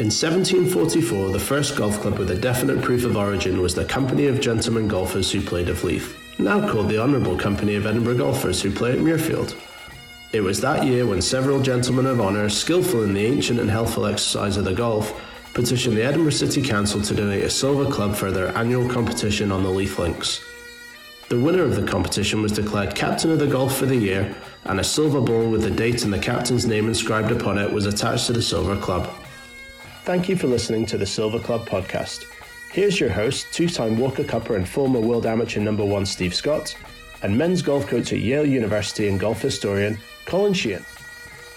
In 1744, the first golf club with a definite proof of origin was the Company of Gentlemen Golfers who played at Leith, now called the Honourable Company of Edinburgh Golfers who play at Muirfield. It was that year when several gentlemen of honour, skillful in the ancient and healthful exercise of the golf, petitioned the Edinburgh City Council to donate a silver club for their annual competition on the Leith Links. The winner of the competition was declared captain of the golf for the year, and a silver ball with the date and the captain's name inscribed upon it was attached to the silver club. Thank you for listening to the Silver Club podcast. Here's your host, two time Walker Cupper and former World Amateur number one Steve Scott, and men's golf coach at Yale University and golf historian Colin Sheehan.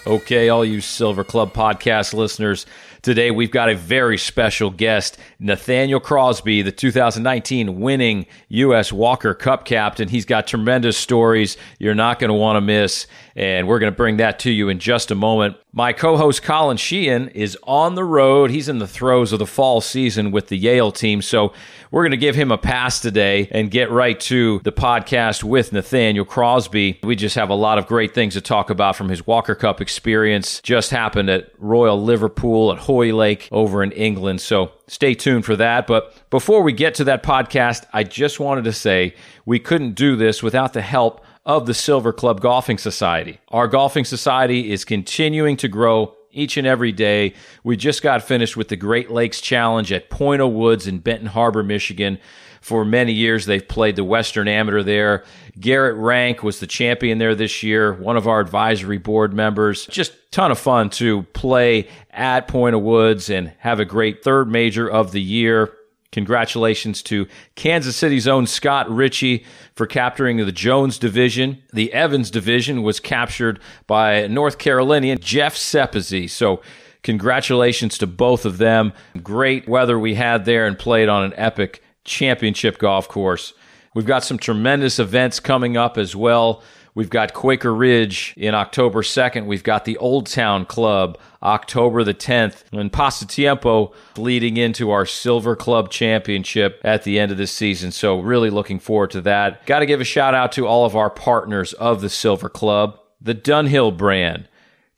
Okay, all you Silver Club podcast listeners, Today, we've got a very special guest, Nathaniel Crosby, the 2019 winning U.S. Walker Cup captain. He's got tremendous stories you're not going to want to miss, and we're going to bring that to you in just a moment. My co host, Colin Sheehan, is on the road. He's in the throes of the fall season with the Yale team, so we're going to give him a pass today and get right to the podcast with Nathaniel Crosby. We just have a lot of great things to talk about from his Walker Cup experience. Just happened at Royal Liverpool at Hoylake over in England. So stay tuned for that. But before we get to that podcast, I just wanted to say we couldn't do this without the help of the Silver Club Golfing Society. Our golfing society is continuing to grow each and every day. We just got finished with the Great Lakes Challenge at Point Woods in Benton Harbor, Michigan. For many years, they've played the Western Amateur there. Garrett Rank was the champion there this year, one of our advisory board members. Just ton of fun to play at Point Woods and have a great third major of the year. Congratulations to Kansas City's own Scott Ritchie for capturing the Jones division. The Evans division was captured by North Carolinian Jeff Sepizzi. So, congratulations to both of them. Great weather we had there and played on an epic championship golf course. We've got some tremendous events coming up as well. We've got Quaker Ridge in October 2nd. We've got the Old Town Club October the 10th, and Pasatiempo leading into our Silver Club Championship at the end of the season. So, really looking forward to that. Got to give a shout out to all of our partners of the Silver Club the Dunhill brand,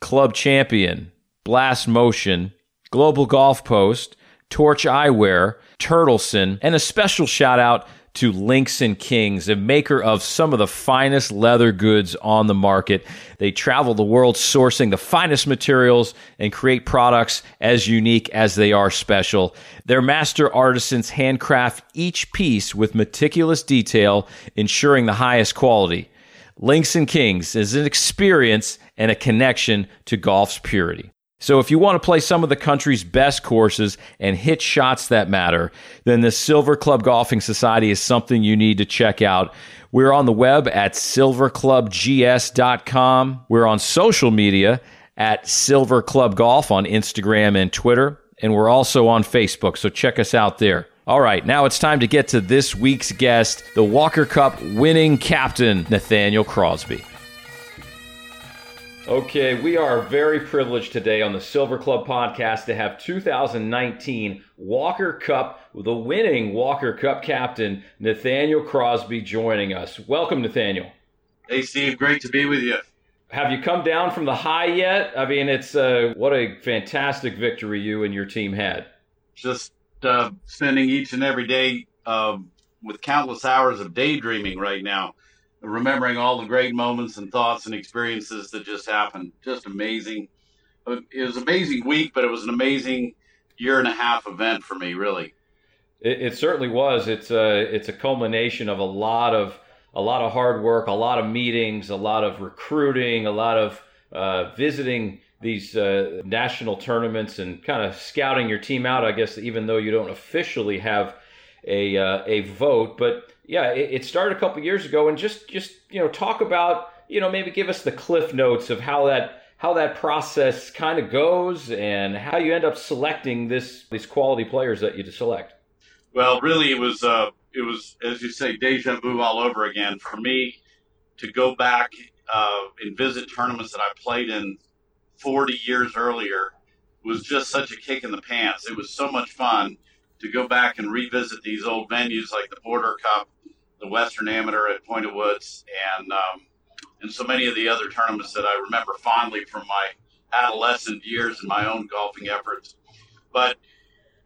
Club Champion, Blast Motion, Global Golf Post, Torch Eyewear, Turtleson, and a special shout out to Links and Kings, a maker of some of the finest leather goods on the market. They travel the world sourcing the finest materials and create products as unique as they are special. Their master artisans handcraft each piece with meticulous detail, ensuring the highest quality. Links and Kings is an experience and a connection to golf's purity. So, if you want to play some of the country's best courses and hit shots that matter, then the Silver Club Golfing Society is something you need to check out. We're on the web at silverclubgs.com. We're on social media at Silver Club Golf on Instagram and Twitter. And we're also on Facebook, so check us out there. All right, now it's time to get to this week's guest, the Walker Cup winning captain, Nathaniel Crosby. Okay, we are very privileged today on the Silver Club podcast to have 2019 Walker Cup, the winning Walker Cup captain, Nathaniel Crosby, joining us. Welcome, Nathaniel. Hey, Steve, great to be with you. Have you come down from the high yet? I mean, it's uh, what a fantastic victory you and your team had. Just uh, spending each and every day uh, with countless hours of daydreaming right now remembering all the great moments and thoughts and experiences that just happened. Just amazing. It was an amazing week, but it was an amazing year and a half event for me, really. It, it certainly was. It's a it's a culmination of a lot of a lot of hard work, a lot of meetings, a lot of recruiting, a lot of uh, visiting these uh, national tournaments and kind of scouting your team out. I guess even though you don't officially have a uh, a vote, but yeah, it, it started a couple years ago, and just just you know talk about you know maybe give us the cliff notes of how that how that process kind of goes and how you end up selecting this these quality players that you select. Well, really, it was uh, it was as you say deja vu all over again for me to go back uh, and visit tournaments that I played in 40 years earlier was just such a kick in the pants. It was so much fun to go back and revisit these old venues like the Porter Cup the Western Amateur at Point O'Woods, and um, and so many of the other tournaments that I remember fondly from my adolescent years and my own golfing efforts. But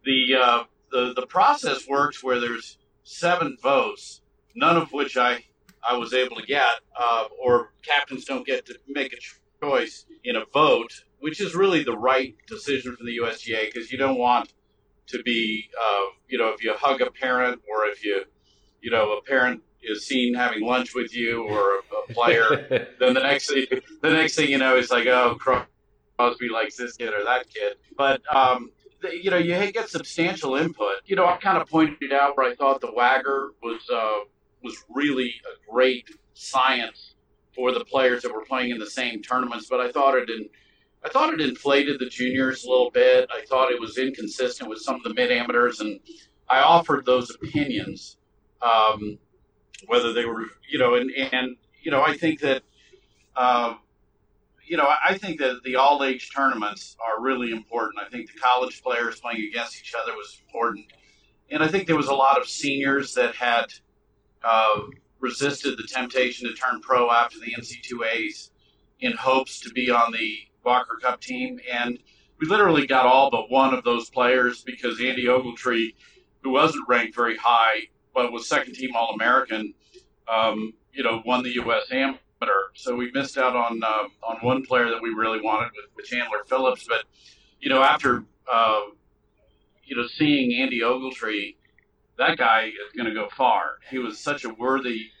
the uh, the the process works where there's seven votes, none of which I I was able to get, uh, or captains don't get to make a choice in a vote, which is really the right decision from the USGA because you don't want to be, uh, you know, if you hug a parent or if you, you know, a parent is seen having lunch with you or a, a player, then the next thing, the next thing you know is like, oh, Crosby likes this kid or that kid. But um, the, you know, you get substantial input. You know, I kind of pointed out where I thought the WAGR was uh, was really a great science for the players that were playing in the same tournaments, but I thought it in, I thought it inflated the juniors a little bit. I thought it was inconsistent with some of the mid amateurs, and I offered those opinions, um, whether they were, you know, and and you know, I think that. Uh, you know, I think that the all age tournaments are really important. I think the college players playing against each other was important. And I think there was a lot of seniors that had uh, resisted the temptation to turn pro after the NCAAs in hopes to be on the Walker Cup team. And we literally got all but one of those players because Andy Ogletree, who wasn't ranked very high, but was second team All American, um, you know, won the U.S. Amateur. so we missed out on uh, on one player that we really wanted with, with Chandler Phillips. But you know, after uh, you know seeing Andy Ogletree, that guy is going to go far. He was such a worthy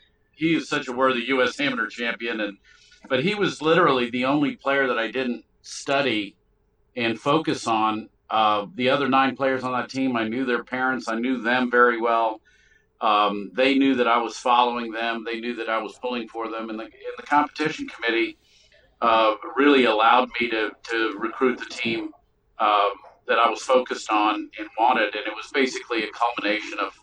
he is such a worthy U.S. amateur champion, and but he was literally the only player that I didn't study and focus on. Uh, the other nine players on that team, I knew their parents, I knew them very well. Um, they knew that I was following them. They knew that I was pulling for them, and the, and the competition committee uh, really allowed me to, to recruit the team um, that I was focused on and wanted. And it was basically a culmination of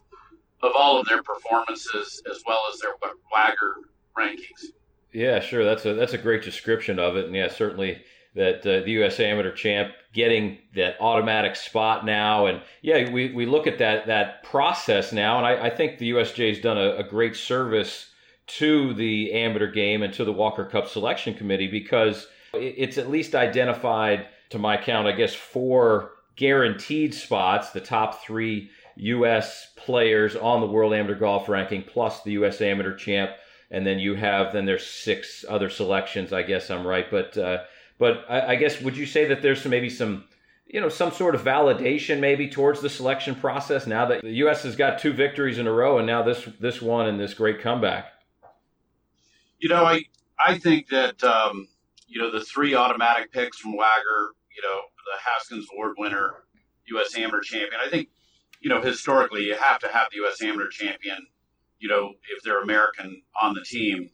of all of their performances as well as their WAGR rankings. Yeah, sure. That's a that's a great description of it, and yeah, certainly that uh, the U.S. Amateur Champ getting that automatic spot now, and yeah, we, we look at that that process now, and I, I think the USGA has done a, a, great service to the amateur game and to the Walker Cup Selection Committee because it's at least identified, to my count, I guess four guaranteed spots, the top three U.S. players on the World Amateur Golf Ranking, plus the U.S. Amateur Champ, and then you have then there's six other selections. I guess I'm right, but. Uh, but I, I guess would you say that there's some, maybe some you know some sort of validation maybe towards the selection process now that the U.S. has got two victories in a row and now this this one and this great comeback. You know, I I think that um, you know the three automatic picks from WAGR, you know, the Haskins Award winner, U.S. Amateur champion. I think you know historically you have to have the U.S. Amateur champion. You know, if they're American on the team.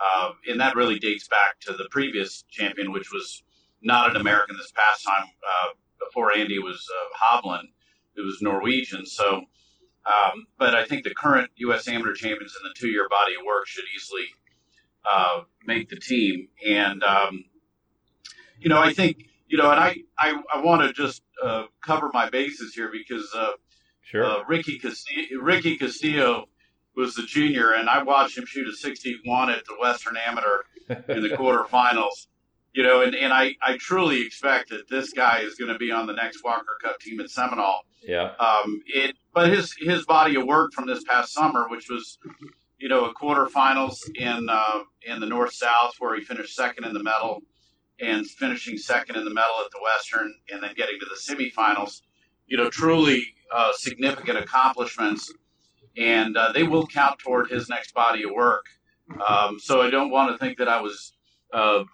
Uh, and that really dates back to the previous champion, which was not an American this past time. Uh, before Andy was uh, Hovland, it was Norwegian. So, um, but I think the current U.S. amateur champions in the two-year body of work should easily uh, make the team. And um, you know, I think you know, and I I, I want to just uh, cover my bases here because uh, sure. uh, Ricky Castillo, Ricky Castillo was the junior, and I watched him shoot a 61 at the Western Amateur in the quarterfinals. You know, and, and I, I truly expect that this guy is going to be on the next Walker Cup team at Seminole. Yeah. Um, it, but his his body of work from this past summer, which was, you know, a quarterfinals in uh, in the North South where he finished second in the medal, and finishing second in the medal at the Western, and then getting to the semifinals. You know, truly uh, significant accomplishments and uh, they will count toward his next body of work. Um, so I don't want to think that I was uh,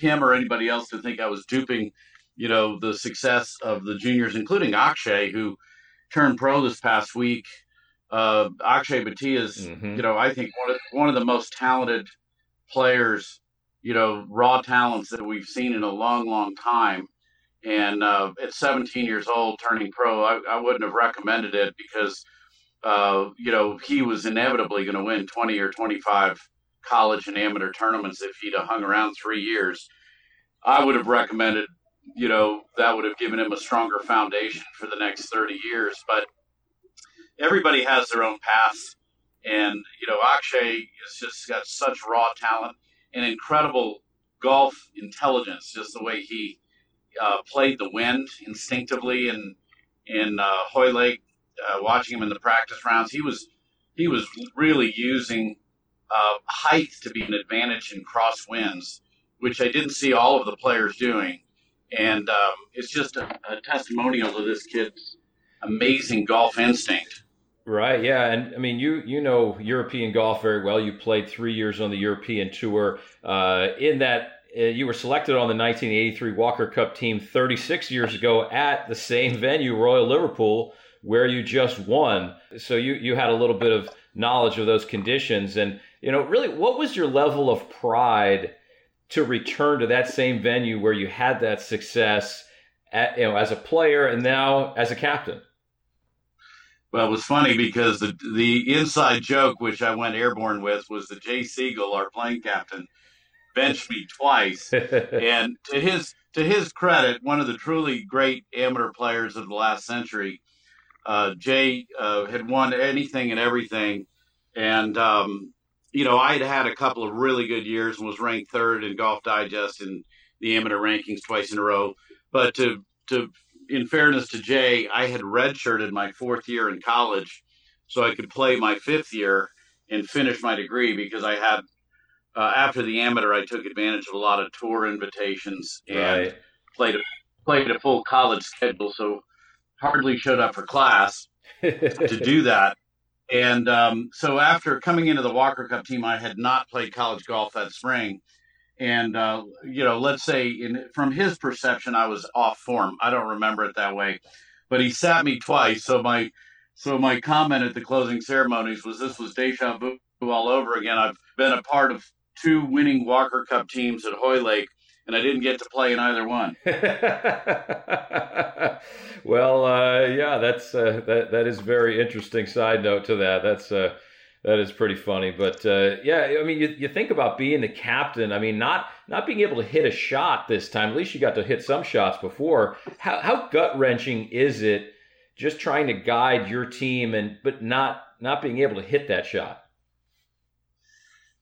him or anybody else to think I was duping, you know, the success of the juniors, including Akshay, who turned pro this past week. Uh, Akshay Bhatia is, mm-hmm. you know, I think one of one of the most talented players, you know, raw talents that we've seen in a long, long time. And uh, at 17 years old, turning pro, I, I wouldn't have recommended it because uh, you know, he was inevitably going to win 20 or 25 college and amateur tournaments if he'd have hung around three years. I would have recommended, you know, that would have given him a stronger foundation for the next 30 years. But everybody has their own paths. And, you know, Akshay has just got such raw talent and incredible golf intelligence, just the way he uh, played the wind instinctively and in uh, Hoylake, uh, watching him in the practice rounds. He was he was really using uh, height to be an advantage in crosswinds, which I didn't see all of the players doing. And um, it's just a, a testimonial to this kid's amazing golf instinct. Right. Yeah. And I mean, you you know European golf very well. You played three years on the European tour. Uh, in that, uh, you were selected on the 1983 Walker Cup team 36 years ago at the same venue, Royal Liverpool, where you just won. So you you had a little bit of knowledge of those conditions, and you know, really, what was your level of pride to return to that same venue where you had that success, at, you know, as a player and now as a captain? Well, it was funny because the the inside joke, which I went airborne with, was that Jay Sigel, our plane captain, benched me twice. and to his to his credit, one of the truly great amateur players of the last century, uh, Jay uh, had won anything and everything, and um, you know I had had a couple of really good years and was ranked third in Golf Digest and the amateur rankings twice in a row. But to to in fairness to Jay, I had redshirted my fourth year in college, so I could play my fifth year and finish my degree because I had uh, after the amateur, I took advantage of a lot of tour invitations and right. played a, played a full college schedule, so hardly showed up for class to do that. And um, so after coming into the Walker Cup team, I had not played college golf that spring and uh, you know, let's say in from his perception, I was off form. I don't remember it that way, but he sat me twice. So my so my comment at the closing ceremonies was this was deja vu all over again. I've been a part of two winning Walker Cup teams at Hoylake, and I didn't get to play in either one. well, uh, yeah, that's uh, that that is very interesting. Side note to that, that's. Uh, that is pretty funny, but uh, yeah, I mean, you, you think about being the captain. I mean, not not being able to hit a shot this time. At least you got to hit some shots before. How how gut wrenching is it just trying to guide your team and but not not being able to hit that shot?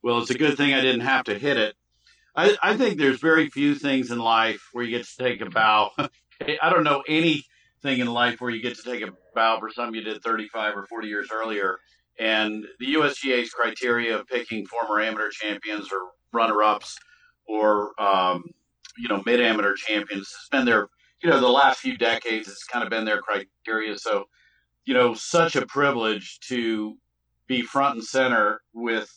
Well, it's a good thing I didn't have to hit it. I, I think there's very few things in life where you get to take a bow. I don't know anything in life where you get to take a bow for something you did 35 or 40 years earlier and the USGA's criteria of picking former amateur champions or runner-ups or um, you know mid-amateur champions has been their you know the last few decades. It's kind of been their criteria. So you know, such a privilege to be front and center with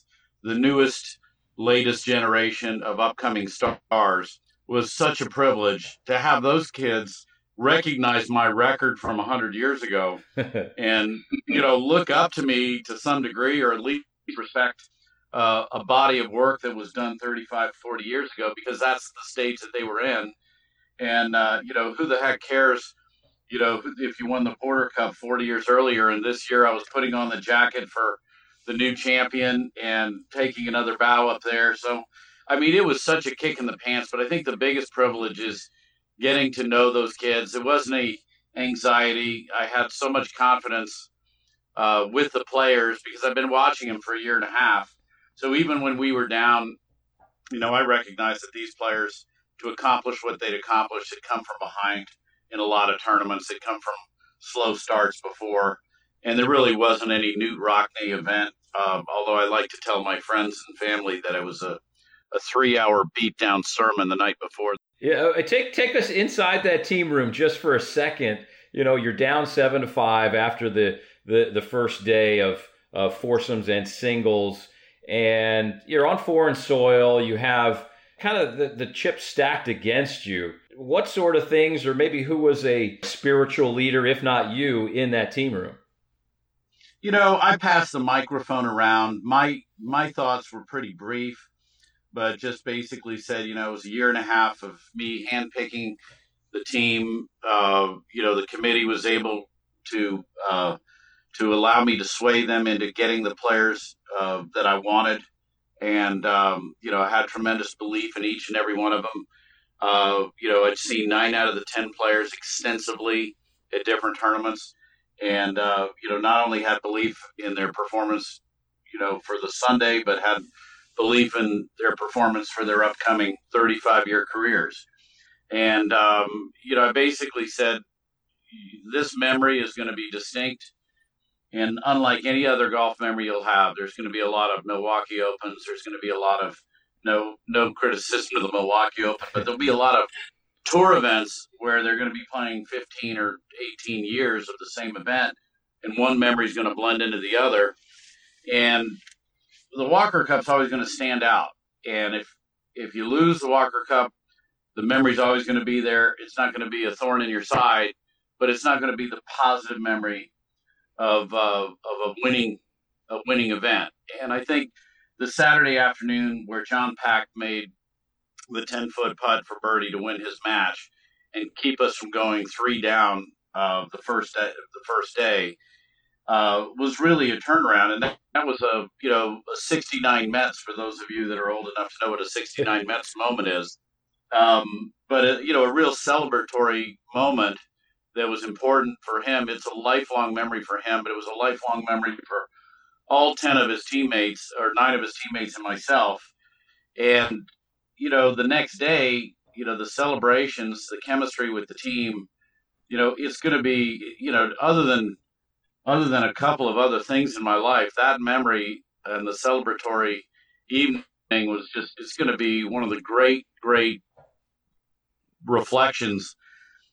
the newest, latest generation of upcoming stars was such a privilege to have those kids recognize my record from 100 years ago and you know look up to me to some degree or at least respect uh, a body of work that was done 35 40 years ago because that's the stage that they were in. And uh, you know who the heck cares you know if you won the porter cup 40 years earlier and this year i was putting on the jacket for the new champion and taking another bow up there so i mean it was such a kick in the pants but i think the biggest privilege is getting to know those kids. It wasn't any anxiety. I had so much confidence uh, with the players because I've been watching them for a year and a half. So even when we were down, you know, I recognized that these players, to accomplish what they'd accomplished, had come from behind in a lot of tournaments. They'd come from slow starts before, and there really wasn't any Knute Rockne event. Um, although I like to tell my friends and family that it was a, a three-hour beat-down sermon the night before yeah, uh, take take us inside that team room just for a second. You know, you're down seven to five after the the, the first day of of foursomes and singles, and you're on foreign soil. You have kind of the, the chips stacked against you. What sort of things, or maybe who was a spiritual leader, if not you, in that team room? You know, I passed the microphone around. My my thoughts were pretty brief but just basically said, you know, it was a year and a half of me handpicking the team. Uh, you know, the committee was able to uh, to allow me to sway them into getting the players uh, that I wanted, and um, you know, I had tremendous belief in each and every one of them. Uh, you know, I'd seen nine out of the ten players extensively at different tournaments, and uh, you know, not only had belief in their performance, you know, for the Sunday, but had belief in their performance for their upcoming 35 year careers. And, um, you know, I basically said, this memory is going to be distinct. And unlike any other golf memory you'll have, there's going to be a lot of Milwaukee Opens. There's going to be a lot of no no criticism of the Milwaukee Open, but there'll be a lot of tour events where they're going to be playing 15 or 18 years of the same event, and one memory is going to blend into the other. And the Walker Cup's always going to stand out. And if if you lose the Walker Cup, the memory's always going to be there. It's not going to be a thorn in your side, but it's not going to be the positive memory of uh, of a winning a winning event. And I think the Saturday afternoon where John Pak made the 10 foot putt for birdie to win his match and keep us from going three down uh, the first day, the first day uh, was really a turnaround, and that, that, was a you know a 69 Mets for those of you that are old enough to know what a 69 Mets moment is. Um, but a, you know a real celebratory moment that was important for him. It's a lifelong memory for him, but it was a lifelong memory for all 10 of his teammates or nine of his teammates and myself. And you know, the next day, you know, the celebrations, the chemistry with the team, you know, it's going to be, you know, other than other than a couple of other things in my life, that memory and the celebratory evening was just it's going to be one of the great great reflections.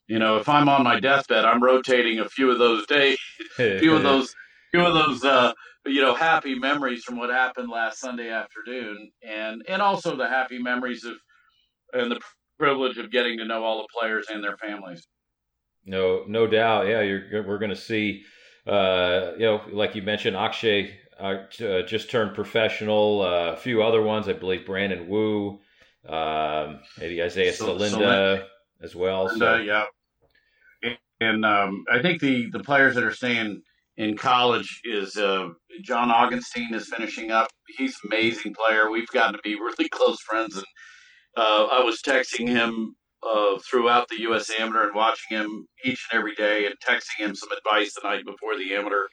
You know, if I'm on my deathbed, I'm rotating a few of those days, a few of those few of those uh, you know happy memories from what happened last Sunday afternoon, and and also the happy memories of and the privilege of getting to know all the players and their families. No, no doubt. Yeah, we're going to see. Uh, you know, like you mentioned, Akshay uh, uh, just turned professional. Uh, a few other ones, I believe, Brandon Wu, um, maybe Isaiah so, Salinda as well. so. yeah. And, and um, I think the the players that are staying in college is uh, John Augenstein is finishing up. He's an amazing player. We've gotten to be really close friends, and uh, I was texting him uh, throughout the U.S. Amateur and watching him each and every day, and texting him some advice the night before the amateur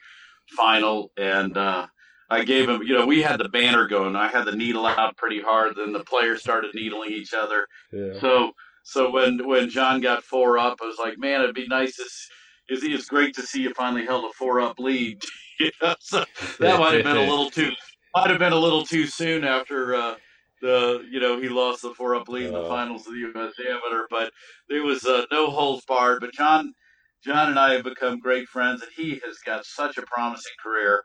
final. And uh, I gave him, you know, we had the banner going. I had the needle out pretty hard. Then the players started needling each other. Yeah. So, so when when John got four up, I was like, man, it'd be nice to is it's great to see you finally held a four up lead. you know, so that might have been a little too might have been a little too soon after uh, the you know he lost the four up lead in the finals of the U.S. Amateur, but there was uh, no holds barred. But John John and I have become great friends, and he has got such a promising career.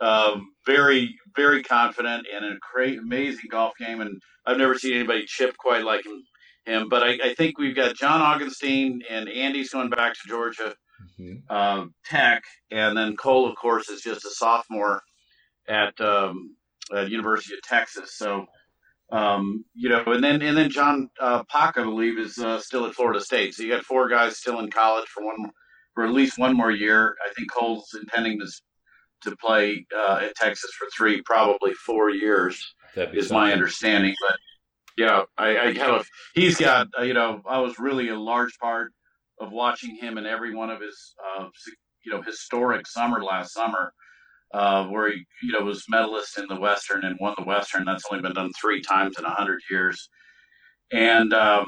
Um, very very confident and a great amazing golf game, and I've never seen anybody chip quite like him. him. But I, I think we've got John Augenstein and Andy's going back to Georgia mm-hmm. uh, Tech, and then Cole, of course, is just a sophomore at um, at University of Texas. So, um, you know, and then and then John uh, Pak, I believe, is uh, still at Florida State. So you got four guys still in college for one for at least one more year. I think Cole's intending to to play uh, at Texas for three, probably four years, is my understanding. But yeah, I, I have a. He's got uh, you know I was really a large part of watching him in every one of his, uh, you know, historic summer last summer, uh, where he, you know, was medalist in the Western and won the Western. That's only been done three times in a hundred years. And, um,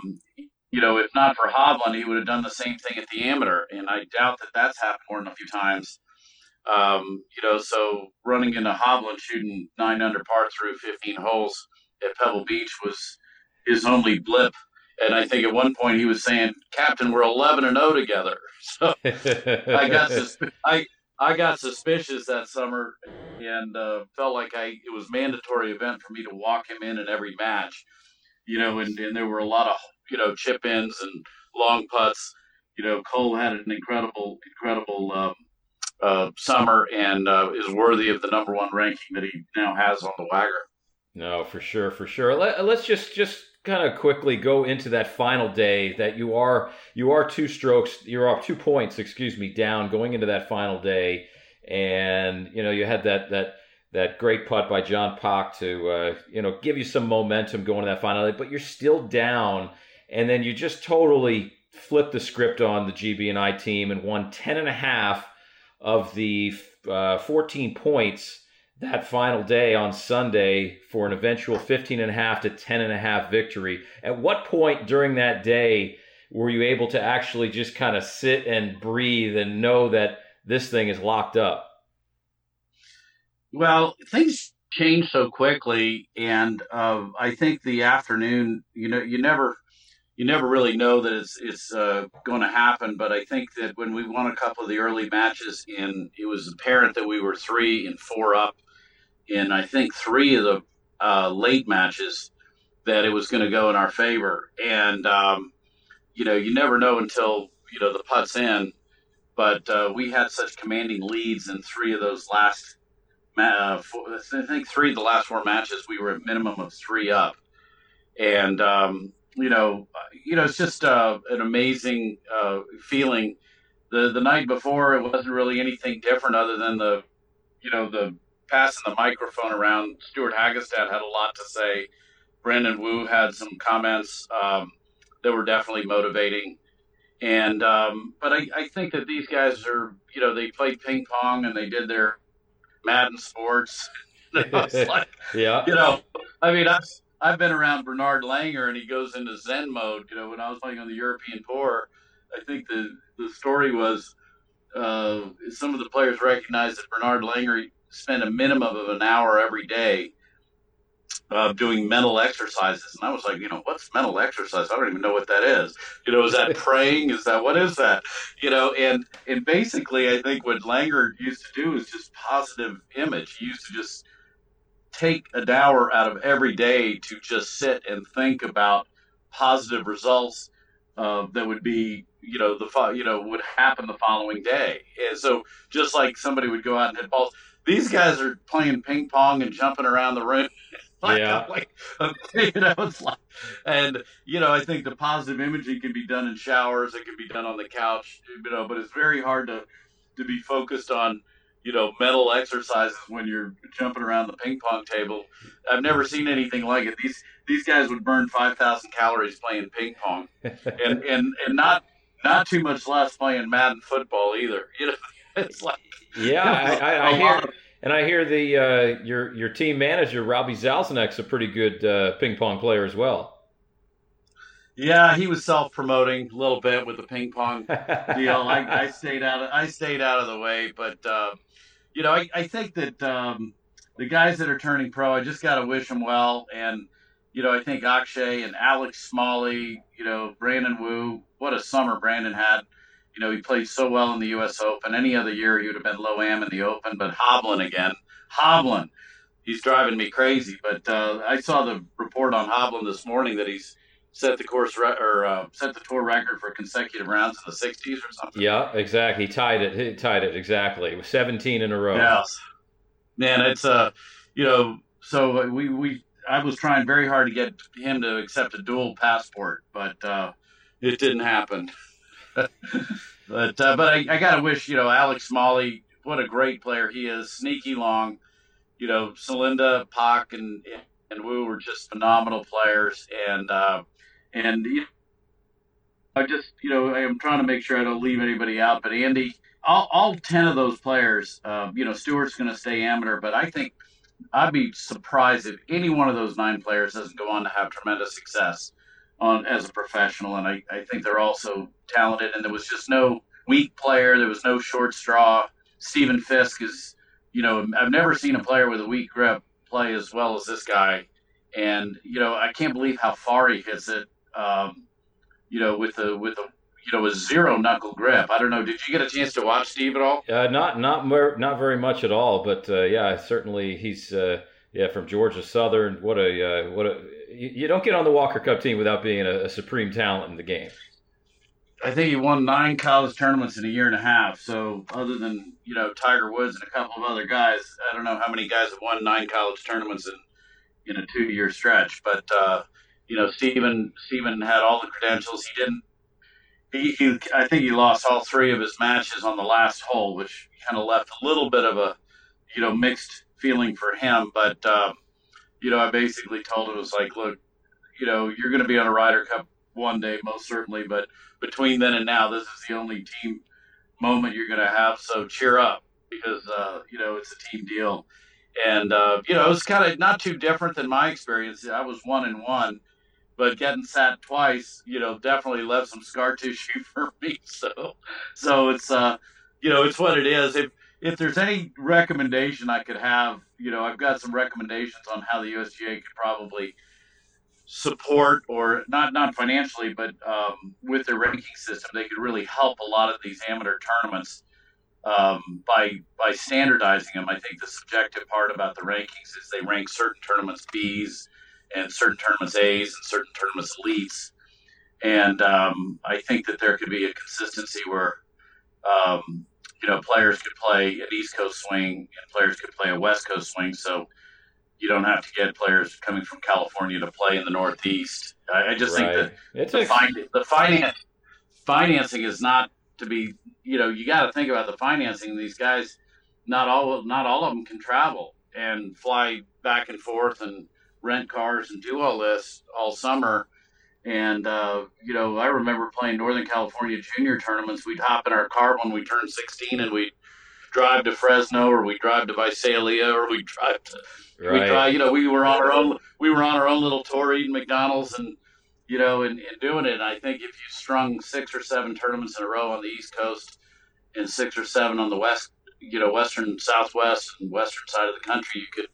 you know, if not for Hovland, he would have done the same thing at the amateur. And I doubt that that's happened more than a few times. Um, you know, so running into Hovland shooting nine under par through 15 holes at Pebble Beach was his only blip and I think at one point he was saying, "Captain, we're eleven and zero together." So I got susp- I I got suspicious that summer, and uh, felt like I it was mandatory event for me to walk him in in every match, you know, and, and there were a lot of you know chip ins and long putts. You know, Cole had an incredible incredible um, uh, summer and uh, is worthy of the number one ranking that he now has on the WAGR. No, for sure, for sure. Let, us just just kind of quickly go into that final day that you are you are two strokes you're off two points excuse me down going into that final day. And you know you had that that that great putt by John Pak to uh, you know give you some momentum going to that final day but you're still down. And then you just totally flipped the script on the GB&I team and won 10 and a half of the uh, 14 points that final day on Sunday for an eventual 15 and a half to 10 and a half victory. At what point during that day were you able to actually just kind of sit and breathe and know that this thing is locked up? Well, things change so quickly, and uh, I think the afternoon, you know, you never you never really know that it's it's uh, going to happen. But I think that when we won a couple of the early matches, and it was apparent that we were three and four up in I think three of the uh, late matches, that it was going to go in our favor. And um, you know, you never know until you know the putts in. But uh, we had such commanding leads in three of those last. Uh, four, I think three of the last four matches we were at minimum of three up, and um, you know, you know, it's just uh, an amazing uh, feeling. The the night before, it wasn't really anything different other than the, you know, the passing the microphone around. Stuart Hagestad had a lot to say. Brandon Wu had some comments um, that were definitely motivating. And um, but I, I think that these guys are, you know, they played ping pong and they did their Madden sports. like, yeah, you know, I mean, I've I've been around Bernard Langer and he goes into Zen mode. You know, when I was playing on the European tour, I think the the story was uh, some of the players recognized that Bernard Langer spent a minimum of an hour every day uh, doing mental exercises. And I was like, you know, what's mental exercise? I don't even know what that is. You know, is that praying? Is that what is that? You know, and and basically, I think what Langer used to do is just positive image. He used to just take an hour out of every day to just sit and think about positive results uh, that would be you know the you know would happen the following day and so just like somebody would go out and hit balls these guys are playing ping pong and jumping around the room like, yeah. like, you know, it's like, and you know, I think the positive imaging can be done in showers. It can be done on the couch, you know, but it's very hard to to be focused on you know, mental exercises when you're jumping around the ping pong table. I've never seen anything like it. These these guys would burn five thousand calories playing ping pong, and and and not not too much less playing Madden football either. You know, it's like yeah, I, I, I hear. And I hear the uh, your your team manager Robbie Zalzenek's a pretty good uh, ping pong player as well. Yeah, he was self promoting a little bit with the ping pong deal. I, I, stayed out of I stayed out of the way, but uh, you know, I, I think that um, the guys that are turning pro, I just got to wish them well. And, you know, I think Akshay and Alex Smalley, you know, Brandon Wu, what a summer Brandon had. You know, he played so well in the U.S. Open. Any other year, he would have been low am in the Open, but Hovland again. Hovland, he's driving me crazy. But uh, I saw the report on Hovland this morning that he's set the course re- or uh, set the tour record for consecutive rounds in the 60s or something. Yeah, exactly. He tied it. He tied it exactly. It was 17 in a row. Yes. Man, it's uh, you know, so we we I was trying very hard to get him to accept a dual passport, but uh, it didn't happen. But uh, but I, I gotta wish you know Alex Smalley, what a great player he is, sneaky long. You know, Salinda, Pak, and and Wu were just phenomenal players, and uh, and you know, I just, you know, I'm trying to make sure I don't leave anybody out. But Andy, all, all 10 of those players, uh, you know, Stuart's going to stay amateur, but I think I'd be surprised if any one of those nine players doesn't go on to have tremendous success on as a professional. And I, I think they're also talented. And there was just no weak player. There was no short straw. Steven Fisk is, you know, I've never seen a player with a weak grip play as well as this guy. And, you know, I can't believe how far he hits it um, you know, with a with a you know a zero knuckle grip. I don't know. Did you get a chance to watch Steve at all? Uh, not not more, not very much at all. But uh, yeah, certainly he's uh, yeah from Georgia Southern. What a uh, what a you, you, don't get on the Walker Cup team without being a, a, supreme talent in the game. I think he won nine college tournaments in a year and a half. So other than you know Tiger Woods and a couple of other guys, I don't know how many guys have won nine college tournaments in in a two year stretch. But uh, you know, Steven Steven had all the credentials. He didn't. He, he I think he lost all three of his matches on the last hole, which kind of left a little bit of a, you know, mixed feeling for him. But um, you know, I basically told him it was like, look, you know, you're going to be on a Ryder Cup one day, most certainly, but between then and now, this is the only team moment you're going to have. So cheer up because uh, you know it's a team deal. And uh, you know, it was kind of not too different than my experience. I was one and one but getting sat twice, you know, definitely left some scar tissue for me. So, so it's uh, you know, it's what it is. If if there's any recommendation I could have, you know, I've got some recommendations on how the USGA could probably support or not not financially, but um, with their ranking system, they could really help a lot of these amateur tournaments um, by by standardizing them. I think the subjective part about the rankings is they rank certain tournaments Bs and certain tournaments A's and certain tournaments elites, and um, I think that there could be a consistency where um, you know players could play an East Coast swing and players could play a West Coast swing, so you don't have to get players coming from California to play in the Northeast. I, I just right. think that it's the, a... fin- the finance financing is not to be you know you got to think about the financing these guys not all not all of them can travel and fly back and forth and rent cars and do all this all summer and uh, you know i remember playing northern california junior tournaments we'd hop in our car when we turned 16 and we'd drive to fresno or we'd drive to visalia or we'd drive to right. we drive you know we were on our own we were on our own little tour eating mcdonald's and you know, and, and doing it. And I think if you strung six or seven tournaments in a row on the East Coast and six or seven on the West, you know, Western, Southwest, and Western side of the country, you could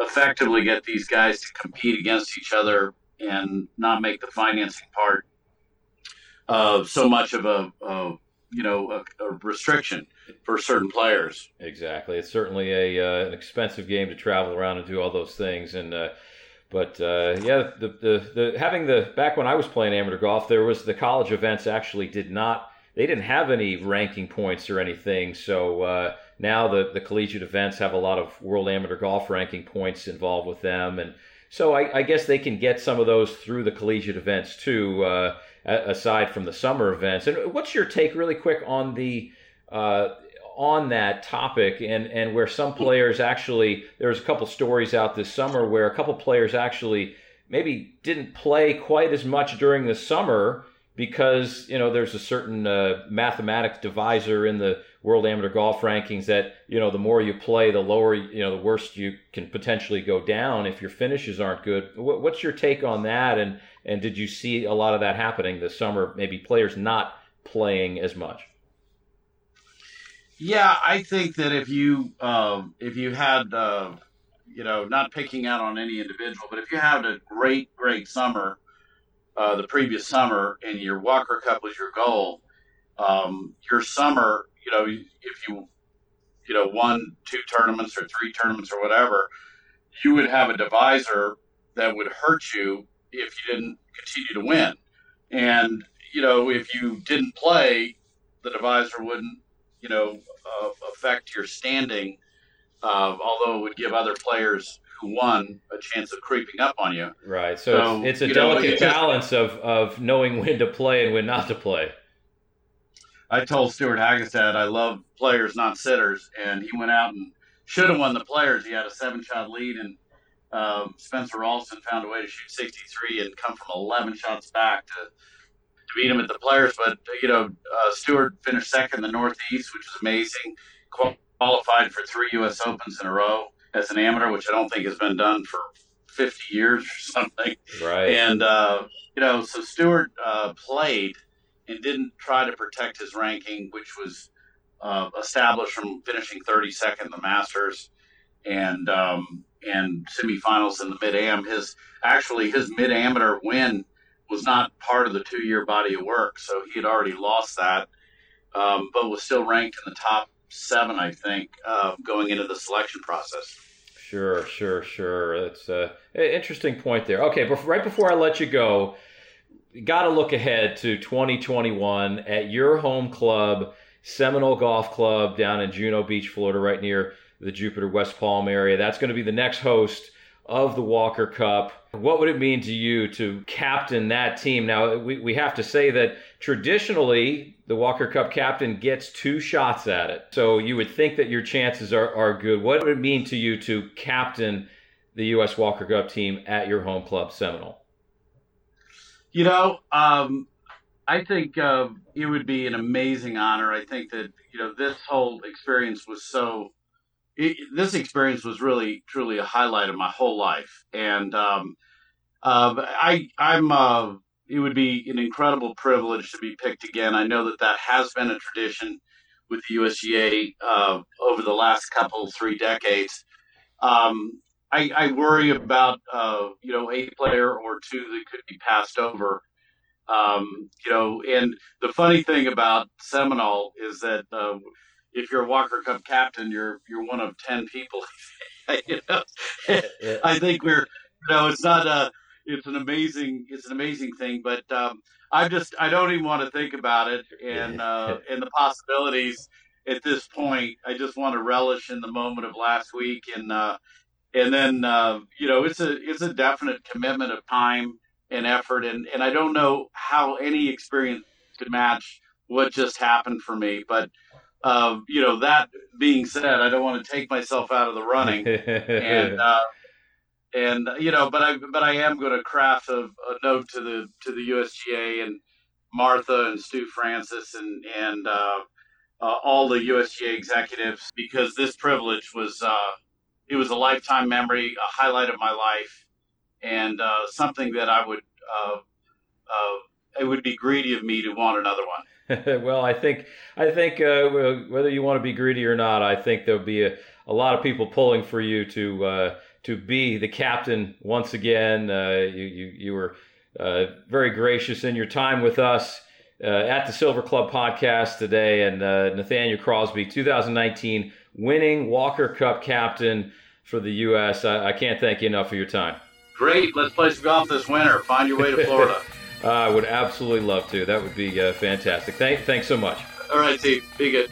effectively get these guys to compete against each other and not make the financing part uh, so much of a, a you know a, a, restriction for certain players. Exactly, it's certainly a uh, an expensive game to travel around and do all those things, and uh, but uh, yeah, the, the, the having the back when I was playing amateur golf, there was the college events actually did not they didn't have any ranking points or anything. So uh, now the the collegiate events have a lot of world amateur golf ranking points involved with them, and so I, I guess they can get some of those through the collegiate events too, uh, aside from the summer events. And what's your take, really quick, on the uh, on that topic and, and where some players actually, there's a couple stories out this summer where a couple players actually maybe didn't play quite as much during the summer because, you know, there's a certain uh, mathematics divisor in the world amateur golf rankings that, you know, the more you play, the lower, you know, the worse you can potentially go down if your finishes aren't good. What's your take on that? And, and did you see a lot of that happening this summer? Maybe players not playing as much? Yeah, I think that if you uh, if you had uh, you know not picking out on any individual, but if you had a great great summer uh, the previous summer and your Walker Cup was your goal, um, your summer you know if you you know won two tournaments or three tournaments or whatever, you would have a divisor that would hurt you if you didn't continue to win, and you know if you didn't play, the divisor wouldn't you know uh, affect your standing, uh, although it would give other players who won a chance of creeping up on you. Right. So, so it's, it's, a delicate know, balance of, of knowing when to play and when not to play. I told Stuart Hagestad I love players, not sitters, and he went out and should have won the players. He had a seven shot lead, and um, Spencer Ralston found a way to shoot 63 and come from 11 shots back to to beat him at the players. But you know, uh, Stuart finished second in the Northeast, which was amazing. Qualified for three U.S. Opens in a row as an amateur, which I don't think has been done for 50 years or something. Right. And uh, you know, so Stuart uh, played and didn't try to protect his ranking, which was uh, established from finishing 32nd in the Masters and um, and semifinals in the mid am. His actually his mid amateur win was not part of the two year body of work. So he had already lost that, um, but was still ranked in the top seven, I think, uh, going into the selection process. Sure, sure, sure. That's an interesting point there. Okay, but right before I let you go, got to look ahead to 2021 at your home club, Seminole Golf Club down in Juno Beach, Florida, right near the Jupiter West Palm area. That's going to be the next host of the Walker Cup. What would it mean to you to captain that team? Now, we, we have to say that traditionally, the Walker Cup captain gets two shots at it. So you would think that your chances are, are good. What would it mean to you to captain the U.S. Walker Cup team at your home club, Seminole? You know, um, I think uh, it would be an amazing honor. I think that, you know, this whole experience was so it, this experience was really truly a highlight of my whole life and um, uh, I I'm uh, it would be an incredible privilege to be picked again. I know that that has been a tradition with the USGA uh, over the last couple three decades. Um, I, I, worry about uh, you know a player or two that could be passed over. Um, you know, and the funny thing about Seminole is that uh, if you're a Walker Cup captain, you're you're one of ten people. you know, I think we're you know it's not a it's an amazing it's an amazing thing, but um, I just I don't even want to think about it and uh, and the possibilities at this point. I just want to relish in the moment of last week and uh, and then uh, you know it's a it's a definite commitment of time and effort and and I don't know how any experience could match what just happened for me, but. Uh, you know that being said, I don't want to take myself out of the running, and uh, and you know, but I but I am going to craft a, a, note to the to the USGA and Martha and Stu Francis and and uh, uh, all the USGA executives because this privilege was uh, it was a lifetime memory, a highlight of my life, and uh, something that I would uh, uh, it would be greedy of me to want another one. well, I think I think whether you want to be greedy or not, I think there'll be a, a lot of people pulling for you to to be the captain once again. Uh, you, you, you were uh, very gracious in your time with us uh, at the Silver Club podcast today. And uh, Nathaniel Crosby, 2019 winning Walker Cup captain for the U.S. I, I, can't thank you enough for your time. Great. Let's play some golf this winter. Find your way to Florida. I would absolutely love to. That would be uh, fantastic. Thank, thanks so much. All right, Steve. Be good.